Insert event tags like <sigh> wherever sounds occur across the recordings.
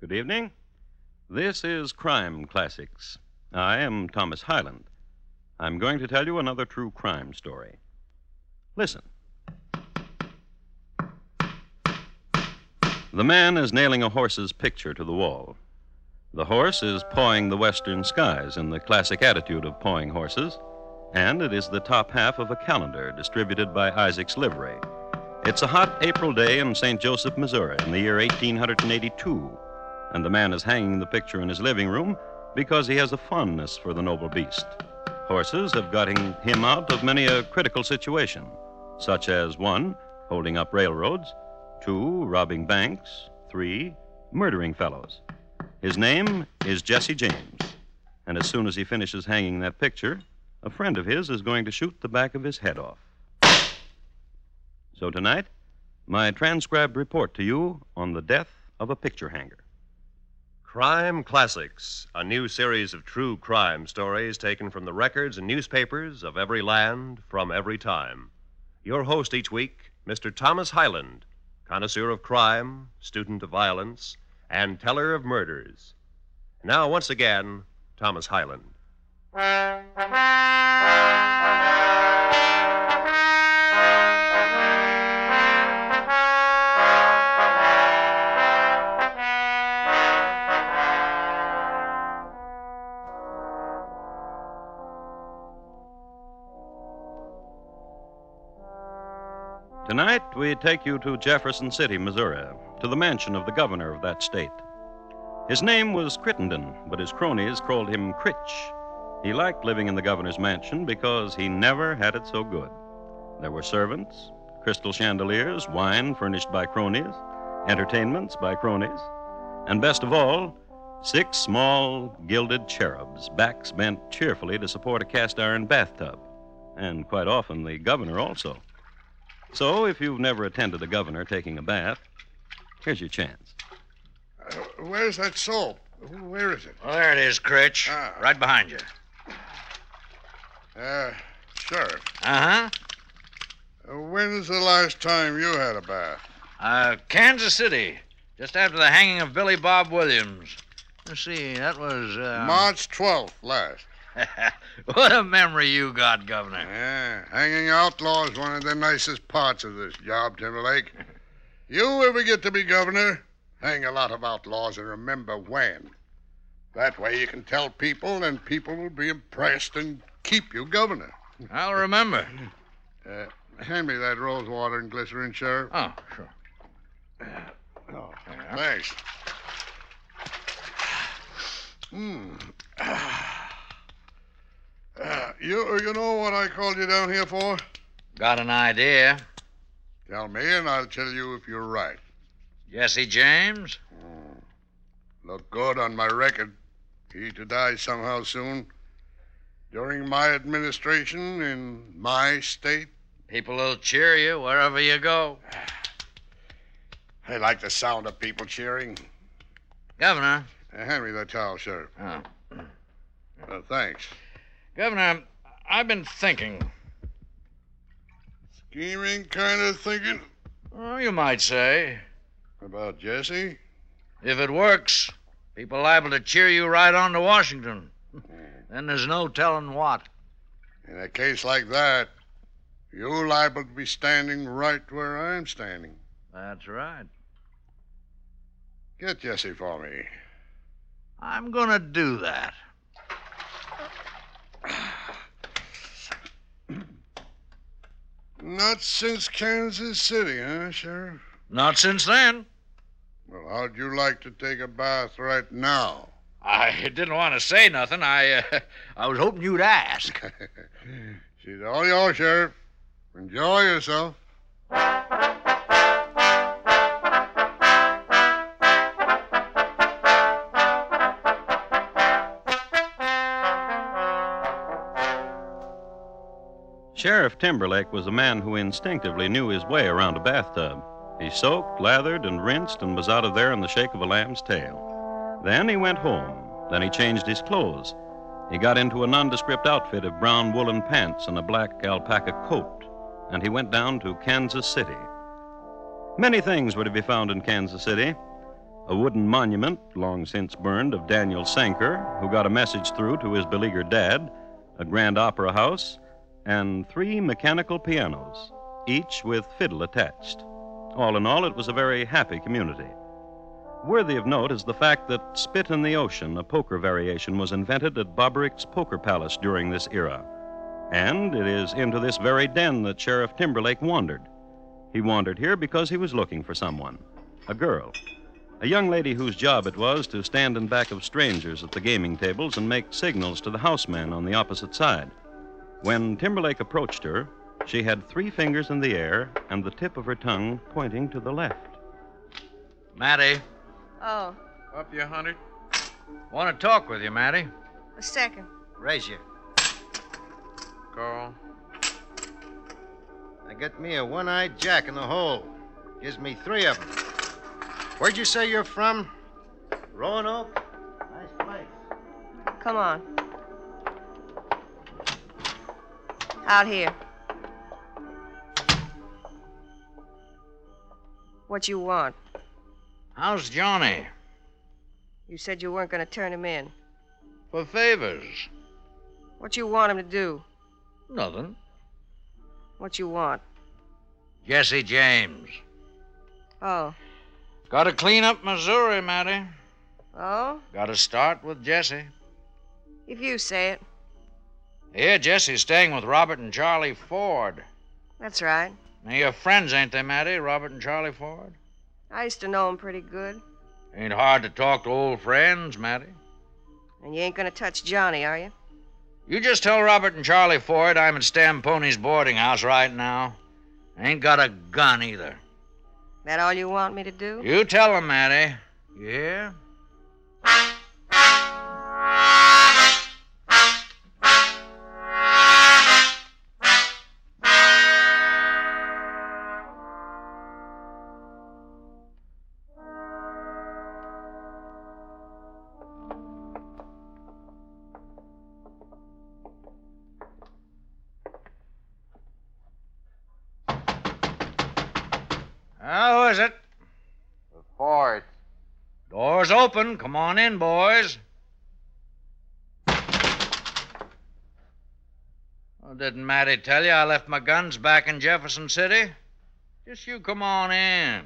Good evening. This is Crime Classics. I am Thomas Hyland. I'm going to tell you another true crime story. Listen. The man is nailing a horse's picture to the wall. The horse is pawing the western skies in the classic attitude of pawing horses, and it is the top half of a calendar distributed by Isaac's Livery. It's a hot April day in St. Joseph, Missouri, in the year 1882, and the man is hanging the picture in his living room because he has a fondness for the noble beast. Horses have got him out of many a critical situation, such as one, holding up railroads, two, robbing banks, three, murdering fellows. His name is Jesse James, and as soon as he finishes hanging that picture, a friend of his is going to shoot the back of his head off. So tonight, my transcribed report to you on the death of a picture hanger. Crime Classics, a new series of true crime stories taken from the records and newspapers of every land from every time. Your host each week, Mr. Thomas Hyland, connoisseur of crime, student of violence, and teller of murders. Now, once again, Thomas Hyland. Tonight, we take you to Jefferson City, Missouri, to the mansion of the governor of that state. His name was Crittenden, but his cronies called him Critch. He liked living in the governor's mansion because he never had it so good. There were servants, crystal chandeliers, wine furnished by cronies, entertainments by cronies, and best of all, six small gilded cherubs, backs bent cheerfully to support a cast iron bathtub, and quite often the governor also. So, if you've never attended the governor taking a bath, here's your chance. Uh, where's that soap? Where is it? Well, there it is, Critch. Ah. Right behind you. Uh, Sheriff, Uh huh. uh, when's the last time you had a bath? Uh, Kansas City. Just after the hanging of Billy Bob Williams. Let's see, that was. Uh... March 12th last. <laughs> what a memory you got, Governor. Yeah, hanging outlaws is one of the nicest parts of this job, Timberlake. You ever get to be governor, hang a lot of outlaws and remember when. That way you can tell people, and people will be impressed and keep you governor. I'll remember. Uh, hand me that rose water and glycerin, Sheriff. Oh, sure. Oh, thanks. Hmm. Uh, <clears throat> you, you know what I called you down here for? Got an idea. Tell me, and I'll tell you if you're right. Jesse James? Look good on my record. He to die somehow soon. During my administration in my state. People will cheer you wherever you go. I like the sound of people cheering. Governor. Uh, hand me that towel, Sheriff. Oh. Uh, thanks. Governor, I've been thinking. Scheming kind of thinking Oh, you might say. about Jesse. If it works, people liable to cheer you right on to Washington. Hmm. then there's no telling what. In a case like that, you're liable to be standing right where I'm standing. That's right. Get Jesse for me. I'm gonna do that. Not since Kansas City, huh, Sheriff? Not since then. Well, how'd you like to take a bath right now? I didn't want to say nothing. I uh, <laughs> I was hoping you'd ask. <laughs> She's all yours, Sheriff. Enjoy yourself. Sheriff Timberlake was a man who instinctively knew his way around a bathtub. He soaked, lathered, and rinsed and was out of there in the shake of a lamb's tail. Then he went home. Then he changed his clothes. He got into a nondescript outfit of brown woolen pants and a black alpaca coat, and he went down to Kansas City. Many things were to be found in Kansas City a wooden monument, long since burned, of Daniel Sanker, who got a message through to his beleaguered dad, a grand opera house, and three mechanical pianos, each with fiddle attached. All in all, it was a very happy community. Worthy of note is the fact that Spit in the Ocean, a poker variation, was invented at Bobbrick's Poker Palace during this era. And it is into this very den that Sheriff Timberlake wandered. He wandered here because he was looking for someone a girl. A young lady whose job it was to stand in back of strangers at the gaming tables and make signals to the housemen on the opposite side. When Timberlake approached her, she had three fingers in the air and the tip of her tongue pointing to the left. Matty, Oh, Up you, Hunter? want to talk with you, Matty. a second. Raise you. Carl. I got me a one eyed jack in the hole. Gives me three of them. Where'd you say you're from? Roanoke? Nice place. Come on. Out here. What you want? How's Johnny? You said you weren't going to turn him in. For favors. What you want him to do? Nothing. What you want? Jesse James. Oh. Got to clean up Missouri, Matty. Oh? Got to start with Jesse. If you say it. Here, Jesse's staying with Robert and Charlie Ford. That's right. Now, your friends, ain't they, Matty? Robert and Charlie Ford? I used to know him pretty good. Ain't hard to talk to old friends, Matty. And you ain't going to touch Johnny, are you? You just tell Robert and Charlie Ford I'm at Stamponi's boarding house right now. Ain't got a gun either. That all you want me to do? You tell them, Matty. You hear? How is it? Ford. Door's open. Come on in, boys. Oh, didn't Matty tell you I left my guns back in Jefferson City? Just you come on in.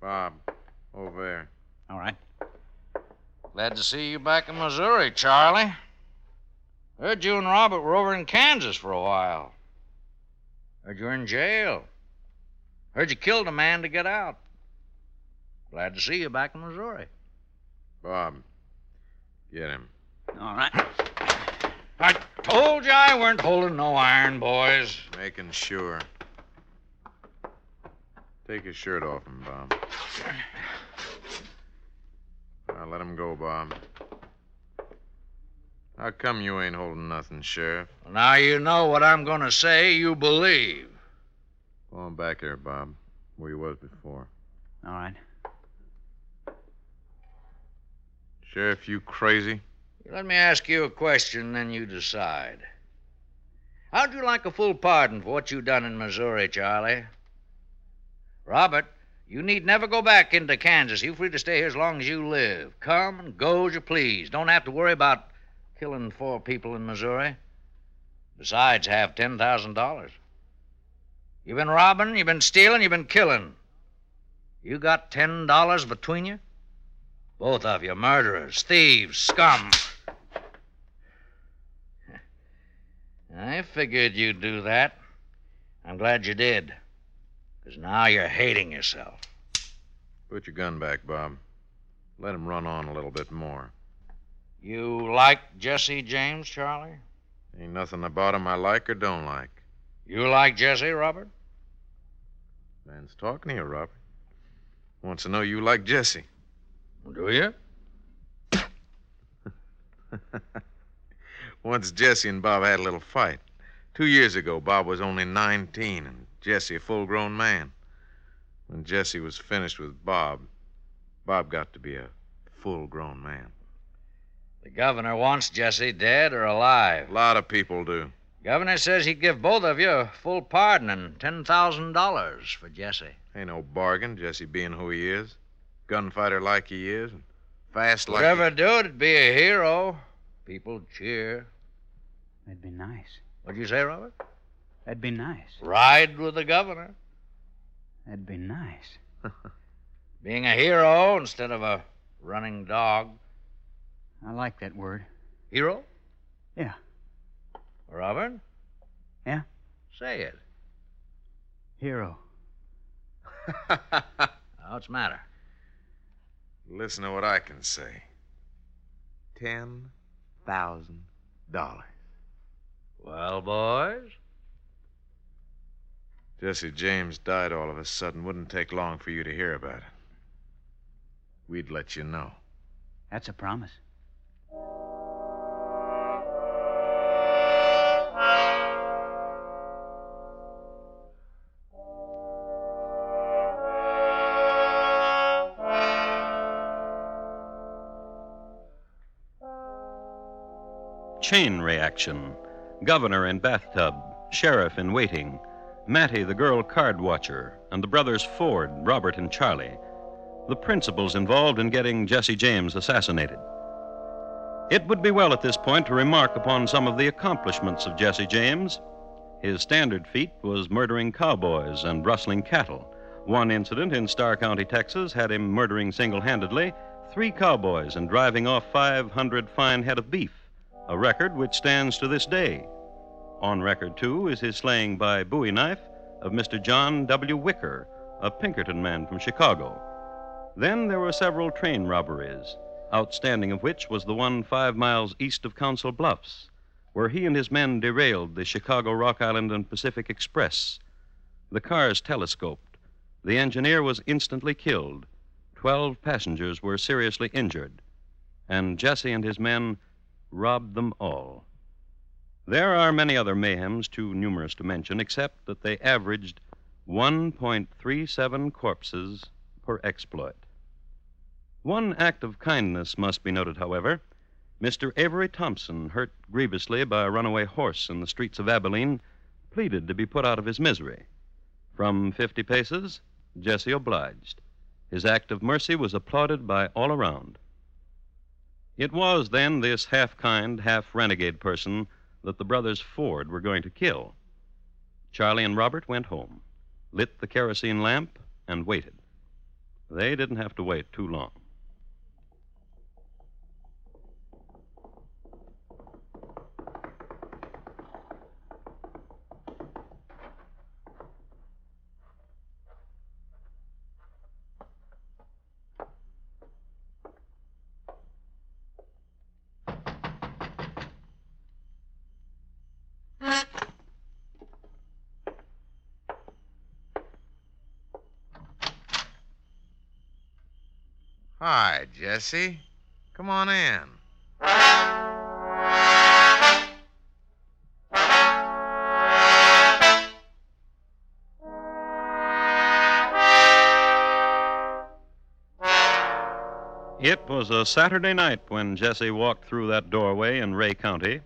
Bob. Over there. All right. Glad to see you back in Missouri, Charlie. Heard you and Robert were over in Kansas for a while. Heard you're in jail. Heard you killed a man to get out. Glad to see you back in Missouri. Bob. Get him. All right. I told you I weren't holding no iron, boys. Making sure. Take his shirt off him, Bob. Now let him go, Bob. How come you ain't holding nothing, Sheriff? Now you know what I'm going to say, you believe. Go on back there, Bob, where you was before. All right. Sheriff, you crazy? Let me ask you a question, then you decide. How'd you like a full pardon for what you done in Missouri, Charlie? Robert, you need never go back into Kansas. You're free to stay here as long as you live. Come and go as you please. Don't have to worry about killing four people in Missouri. Besides, have $10,000. You've been robbing, you've been stealing, you've been killing. You got $10 between you? Both of you murderers, thieves, scum. <laughs> I figured you'd do that. I'm glad you did. Because now you're hating yourself. Put your gun back, Bob. Let him run on a little bit more. You like Jesse James, Charlie? Ain't nothing about him I like or don't like. You like Jesse, Robert? Man's talking to you, Robert. Wants to know you like Jesse. Do you? <laughs> Once Jesse and Bob had a little fight. Two years ago, Bob was only 19 and Jesse a full grown man. When Jesse was finished with Bob, Bob got to be a full grown man. The governor wants Jesse dead or alive. A lot of people do. Governor says he'd give both of you a full pardon and $10,000 for Jesse. Ain't no bargain, Jesse being who he is. Gunfighter like he is, and fast like. Whatever do, it'd be a hero. People cheer. That'd be nice. What'd you say, Robert? That'd be nice. Ride with the governor. That'd be nice. <laughs> Being a hero instead of a running dog. I like that word. Hero? Yeah. Robin? Yeah? Say it. Hero. <laughs> What's the matter? Listen to what I can say. Ten thousand dollars. Well, boys? Jesse James died all of a sudden. Wouldn't take long for you to hear about it. We'd let you know. That's a promise. Chain reaction. Governor in bathtub, sheriff in waiting, Mattie the girl card watcher, and the brothers Ford, Robert, and Charlie. The principals involved in getting Jesse James assassinated. It would be well at this point to remark upon some of the accomplishments of Jesse James. His standard feat was murdering cowboys and rustling cattle. One incident in Starr County, Texas, had him murdering single handedly three cowboys and driving off 500 fine head of beef, a record which stands to this day. On record, too, is his slaying by bowie knife of Mr. John W. Whicher, a Pinkerton man from Chicago. Then there were several train robberies, outstanding of which was the one five miles east of Council Bluffs, where he and his men derailed the Chicago, Rock Island, and Pacific Express. The cars telescoped. The engineer was instantly killed. Twelve passengers were seriously injured. And Jesse and his men robbed them all. There are many other mayhems too numerous to mention, except that they averaged 1.37 corpses per exploit. One act of kindness must be noted, however. Mr. Avery Thompson, hurt grievously by a runaway horse in the streets of Abilene, pleaded to be put out of his misery. From 50 paces, Jesse obliged. His act of mercy was applauded by all around. It was then this half kind, half renegade person that the brothers Ford were going to kill. Charlie and Robert went home, lit the kerosene lamp, and waited. They didn't have to wait too long. Hi, Jesse. Come on in. It was a Saturday night when Jesse walked through that doorway in Ray County,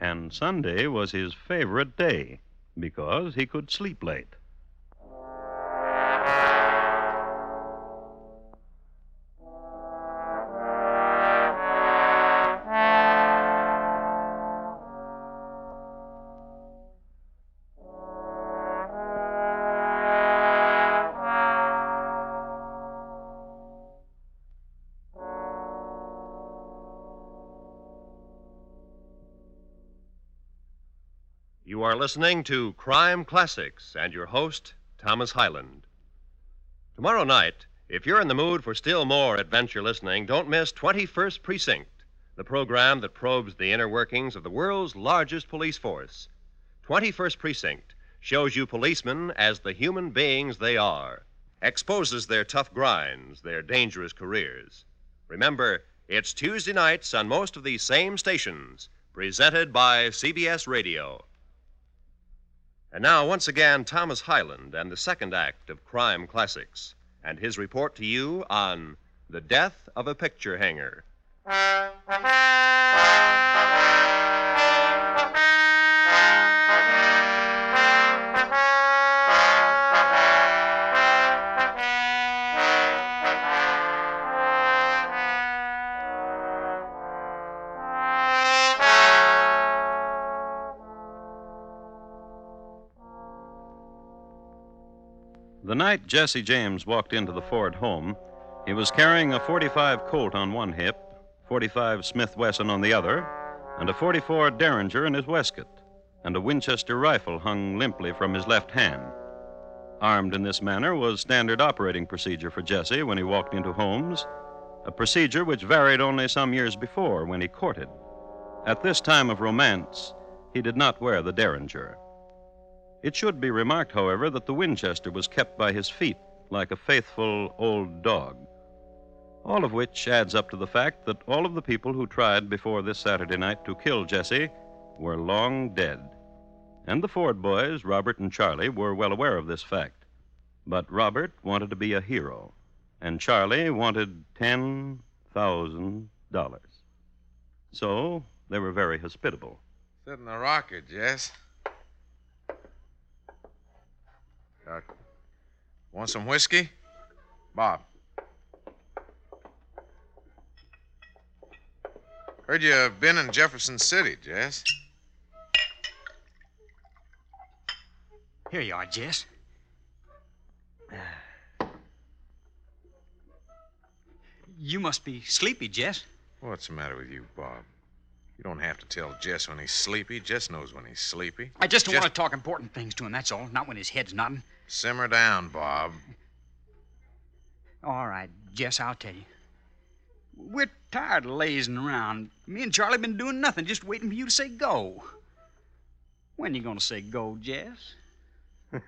and Sunday was his favorite day because he could sleep late. Are listening to Crime Classics and your host, Thomas Hyland. Tomorrow night, if you're in the mood for still more adventure listening, don't miss 21st Precinct, the program that probes the inner workings of the world's largest police force. 21st Precinct shows you policemen as the human beings they are, exposes their tough grinds, their dangerous careers. Remember, it's Tuesday nights on most of these same stations, presented by CBS Radio. And now, once again, Thomas Hyland and the second act of Crime Classics, and his report to you on The Death of a Picture Hanger. <laughs> night Jesse James walked into the Ford home, he was carrying a 45 Colt on one hip, 45 Smith Wesson on the other, and a 44 Derringer in his waistcoat, and a Winchester rifle hung limply from his left hand. Armed in this manner was standard operating procedure for Jesse when he walked into homes, a procedure which varied only some years before when he courted. At this time of romance, he did not wear the Derringer. It should be remarked, however, that the Winchester was kept by his feet like a faithful old dog. All of which adds up to the fact that all of the people who tried before this Saturday night to kill Jesse were long dead. And the Ford boys, Robert and Charlie, were well aware of this fact. But Robert wanted to be a hero, and Charlie wanted $10,000. So they were very hospitable. Sit in the rocker, Jess. Got... Want some whiskey? Bob. Heard you've been in Jefferson City, Jess. Here you are, Jess. <sighs> You must be sleepy, Jess. What's the matter with you, Bob? You don't have to tell Jess when he's sleepy. Jess knows when he's sleepy. I just don't Jess- want to talk important things to him, that's all. Not when his head's nodding. Simmer down, Bob. All right, Jess, I'll tell you. We're tired of lazing around. Me and Charlie been doing nothing, just waiting for you to say go. When you gonna say go, Jess? <laughs>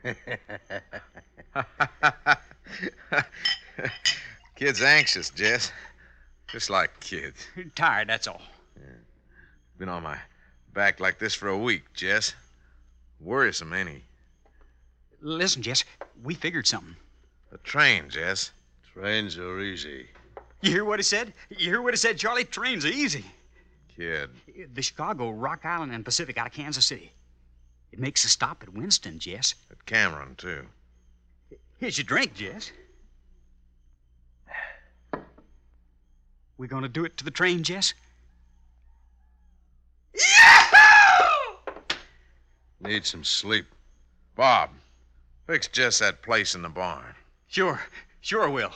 kids anxious, Jess. Just like kids. <laughs> Tired, that's all. Been on my back like this for a week, Jess. Worrisome, ain't he? Listen, Jess, we figured something. The train, Jess. Trains are easy. You hear what he said? You hear what he said, Charlie? Trains are easy. Kid. The Chicago, Rock Island, and Pacific out of Kansas City. It makes a stop at Winston, Jess. At Cameron, too. Here's your drink, Jess. We gonna do it to the train, Jess? Need some sleep. Bob, fix just that place in the barn. Sure, sure will.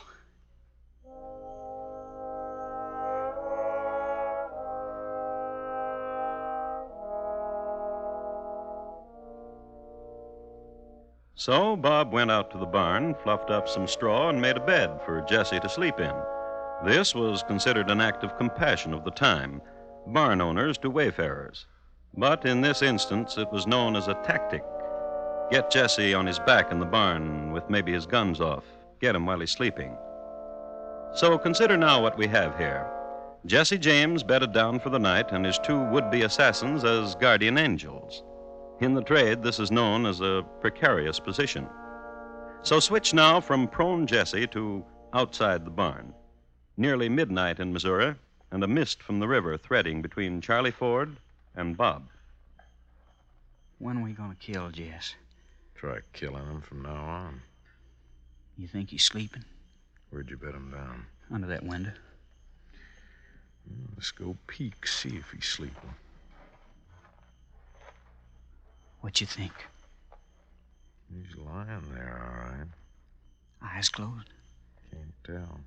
So Bob went out to the barn, fluffed up some straw, and made a bed for Jesse to sleep in. This was considered an act of compassion of the time, barn owners to wayfarers. But in this instance, it was known as a tactic. Get Jesse on his back in the barn with maybe his guns off, get him while he's sleeping. So consider now what we have here Jesse James bedded down for the night, and his two would be assassins as guardian angels. In the trade, this is known as a precarious position. So switch now from prone Jesse to outside the barn. Nearly midnight in Missouri, and a mist from the river threading between Charlie Ford and Bob. When are we gonna kill Jess? Try killing him from now on. You think he's sleeping Where'd you bet him down? under that window? Hmm, let's go peek, see if he's sleeping. What you think? He's lying there, all right. Eyes closed? Can't tell.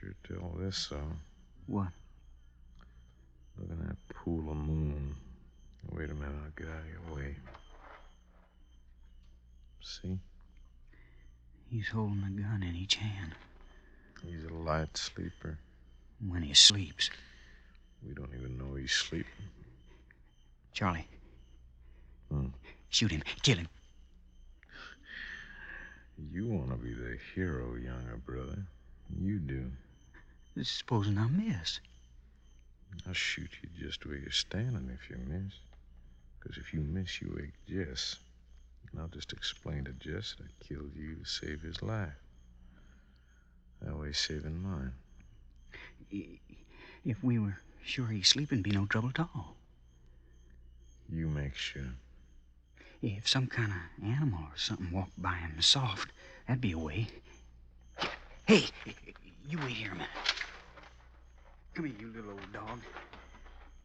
Sure tell this, though. What? Look at that pool of moon. Wait a minute, I'll get out of your way. See? He's holding a gun in each hand. He's a light sleeper. When he sleeps. We don't even know he's sleeping. Charlie. Hmm. Shoot him. Kill him. You want to be the hero, younger brother. You do. Supposing I miss. I'll shoot you just where you're standing if you miss. Because if you miss, you wake Jess. And I'll just explain to Jess that I killed you to save his life. That way, saving mine. If we were sure he's sleeping, be no trouble at all. You make sure. If some kind of animal or something walked by him soft, that'd be a way. Hey, you wait here a minute. Come here, you little old dog.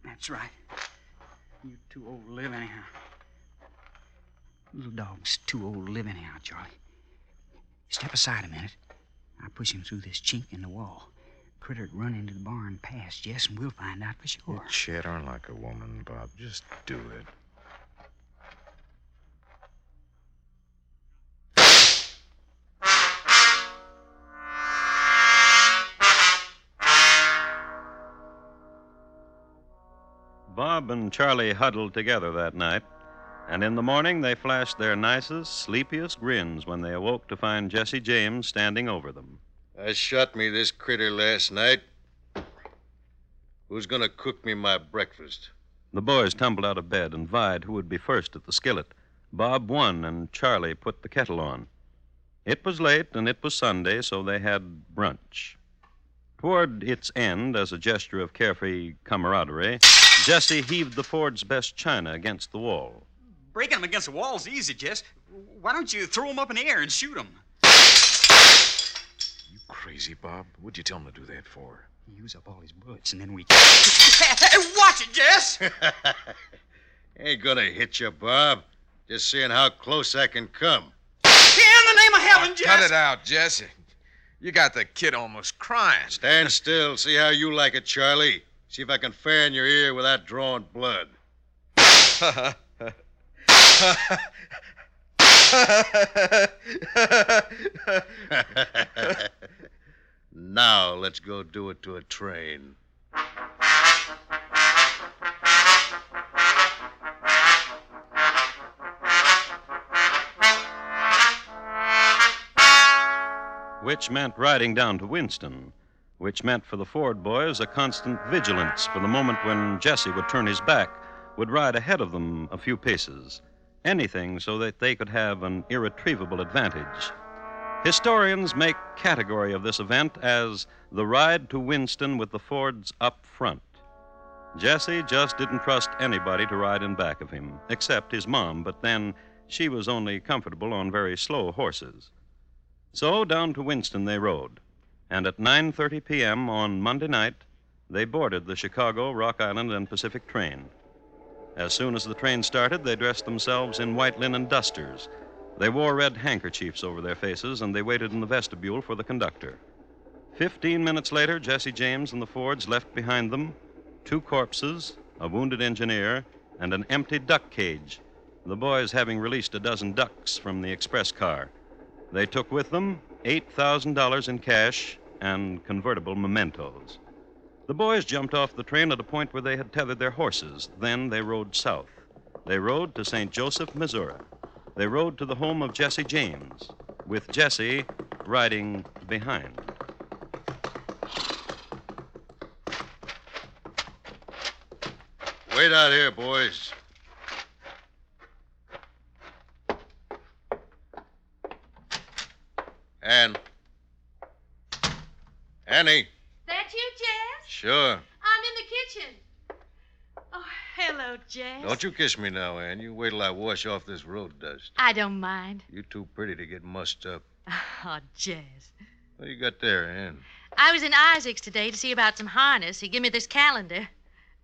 That's right. You too old to live anyhow. Little dog's too old to live anyhow, Charlie. Step aside a minute. I'll push him through this chink in the wall. Critter'd run into the barn past Jess, and we'll find out for sure. You Chattering like a woman, Bob. Just do it. Bob and Charlie huddled together that night, and in the morning they flashed their nicest, sleepiest grins when they awoke to find Jesse James standing over them. I shot me this critter last night. Who's gonna cook me my breakfast? The boys tumbled out of bed and vied who would be first at the skillet. Bob won, and Charlie put the kettle on. It was late, and it was Sunday, so they had brunch. Toward its end, as a gesture of carefree camaraderie, Jesse heaved the Ford's best china against the wall. Breaking them against the wall's easy, Jess. Why don't you throw them up in the air and shoot them? You crazy, Bob? What'd you tell him to do that for? Use up all his bullets, and then we. Watch it, Jess! <laughs> Ain't gonna hit you, Bob. Just seeing how close I can come. In the name of heaven, Jess! Cut it out, Jesse. You got the kid almost crying. Stand still. See how you like it, Charlie. See if I can fan your ear without drawing blood. <laughs> <laughs> now let's go do it to a train. Which meant riding down to Winston, which meant for the Ford boys a constant vigilance for the moment when Jesse would turn his back, would ride ahead of them a few paces. Anything so that they could have an irretrievable advantage. Historians make category of this event as the ride to Winston with the Fords up front. Jesse just didn't trust anybody to ride in back of him, except his mom, but then she was only comfortable on very slow horses. So down to Winston they rode, and at 9:30 p.m. on Monday night, they boarded the Chicago, Rock Island, and Pacific train. As soon as the train started, they dressed themselves in white linen dusters. They wore red handkerchiefs over their faces, and they waited in the vestibule for the conductor. Fifteen minutes later, Jesse James and the Fords left behind them two corpses, a wounded engineer, and an empty duck cage, the boys having released a dozen ducks from the express car. They took with them $8,000 in cash and convertible mementos. The boys jumped off the train at a point where they had tethered their horses. Then they rode south. They rode to St. Joseph, Missouri. They rode to the home of Jesse James, with Jesse riding behind. Wait out here, boys. Ann. Annie. That you, Jess? Sure. I'm in the kitchen. Oh, hello, Jess. Don't you kiss me now, Ann. You wait till I wash off this road dust. I don't mind. You're too pretty to get mussed up. <laughs> Oh, Jess. What you got there, Ann? I was in Isaac's today to see about some harness. He gave me this calendar.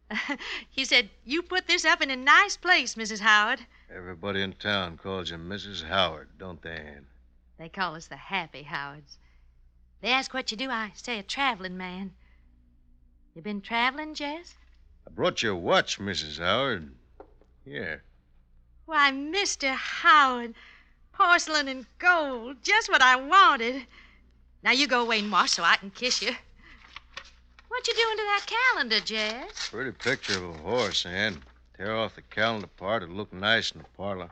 <laughs> he said, You put this up in a nice place, Mrs. Howard. Everybody in town calls you Mrs. Howard, don't they, Ann? They call us the Happy Howards. They ask what you do. I say a traveling man. You been traveling, Jess? I brought you a watch, Mrs. Howard. Here. Why, Mr. Howard, porcelain and gold, just what I wanted. Now you go away and wash so I can kiss you. What you doing to that calendar, Jess? Pretty picture of a horse, Ann. Tear off the calendar part. It'll look nice in the parlor.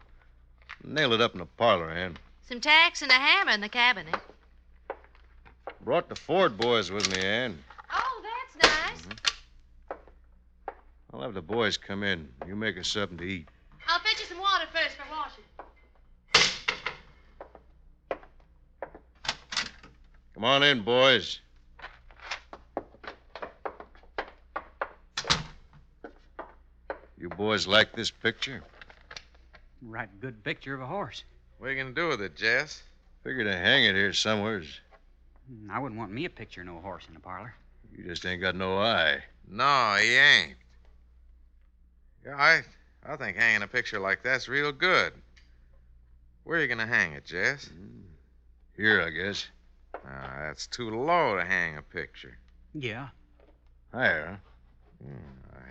Nail it up in the parlor, Ann. Some tacks and a hammer in the cabinet. Brought the Ford boys with me, Ann. Oh, that's nice. I'll have the boys come in. You make us something to eat. I'll fetch you some water first for washing. Come on in, boys. You boys like this picture? Right good picture of a horse. What are you going to do with it, Jess? Figure to hang it here somewheres. I wouldn't want me a picture of no horse in the parlor. You just ain't got no eye. No, he ain't. Yeah, I, I think hanging a picture like that's real good. Where are you going to hang it, Jess? Here, I guess. Ah, that's too low to hang a picture. Yeah. Higher, Hmm,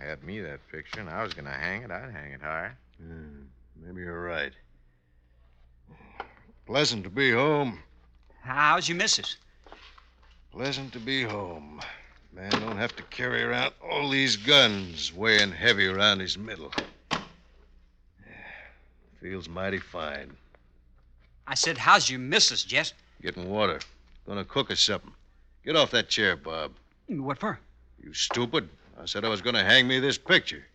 I had me that picture, and I was going to hang it. I'd hang it higher. huh? Hmm, maybe you're right. Pleasant to be home. How's your missus? Pleasant to be home. Man don't have to carry around all these guns weighing heavy around his middle. Feels mighty fine. I said, how's your missus, Jess? Getting water. Gonna cook us something. Get off that chair, Bob. What for? You stupid. I said I was gonna hang me this picture.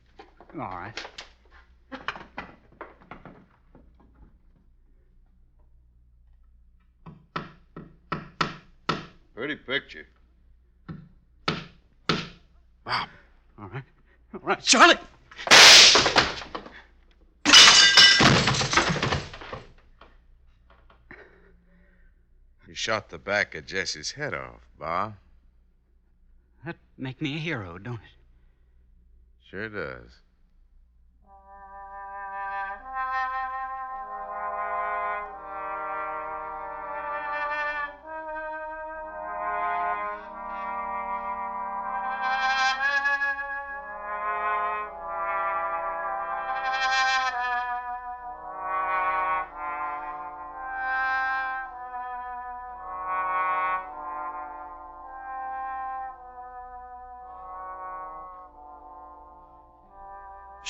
All right. Pretty picture. Bob. All right. All right. Charlie! You shot the back of Jesse's head off, Bob. That make me a hero, don't it? Sure does.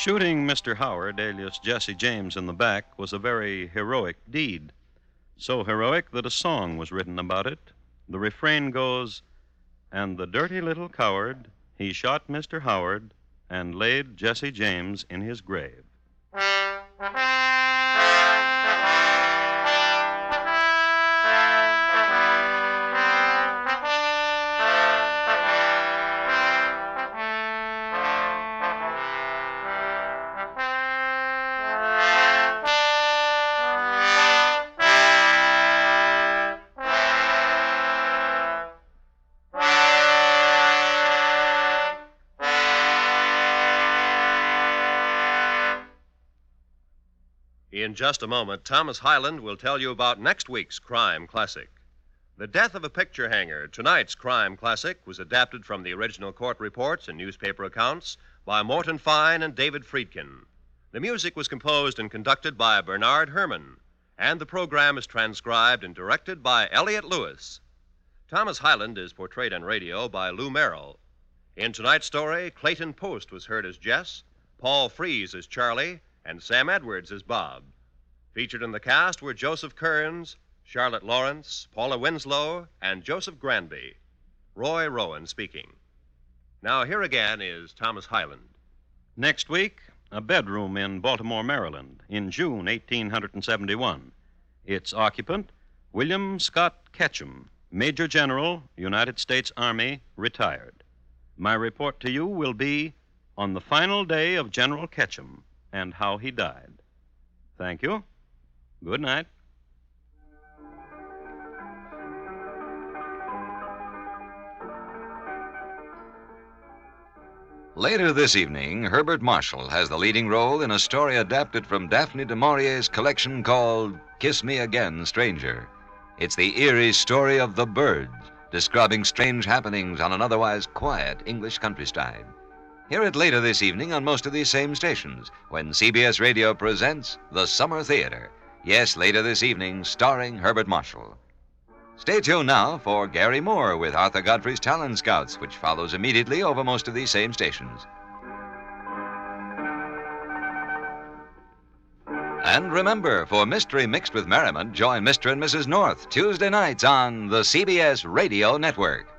Shooting Mr. Howard, alias Jesse James, in the back was a very heroic deed. So heroic that a song was written about it. The refrain goes, And the dirty little coward, he shot Mr. Howard and laid Jesse James in his grave. Just a moment, Thomas Hyland will tell you about next week's crime classic. The Death of a Picture Hanger, tonight's crime classic, was adapted from the original court reports and newspaper accounts by Morton Fine and David Friedkin. The music was composed and conducted by Bernard Herrmann, and the program is transcribed and directed by Elliott Lewis. Thomas Hyland is portrayed on radio by Lou Merrill. In tonight's story, Clayton Post was heard as Jess, Paul Frees as Charlie, and Sam Edwards as Bob. Featured in the cast were Joseph Kearns, Charlotte Lawrence, Paula Winslow, and Joseph Granby. Roy Rowan speaking. Now, here again is Thomas Hyland. Next week, a bedroom in Baltimore, Maryland, in June 1871. Its occupant, William Scott Ketchum, Major General, United States Army, retired. My report to you will be on the final day of General Ketchum and how he died. Thank you. Good night. Later this evening, Herbert Marshall has the leading role in a story adapted from Daphne du Maurier's collection called Kiss Me Again, Stranger. It's the eerie story of the birds, describing strange happenings on an otherwise quiet English countryside. Hear it later this evening on most of these same stations when CBS Radio presents The Summer Theater. Yes, later this evening, starring Herbert Marshall. Stay tuned now for Garry Moore with Arthur Godfrey's Talent Scouts, which follows immediately over most of these same stations. And remember, for Mystery Mixed with Merriment, join Mr. and Mrs. North Tuesday nights on the CBS Radio Network.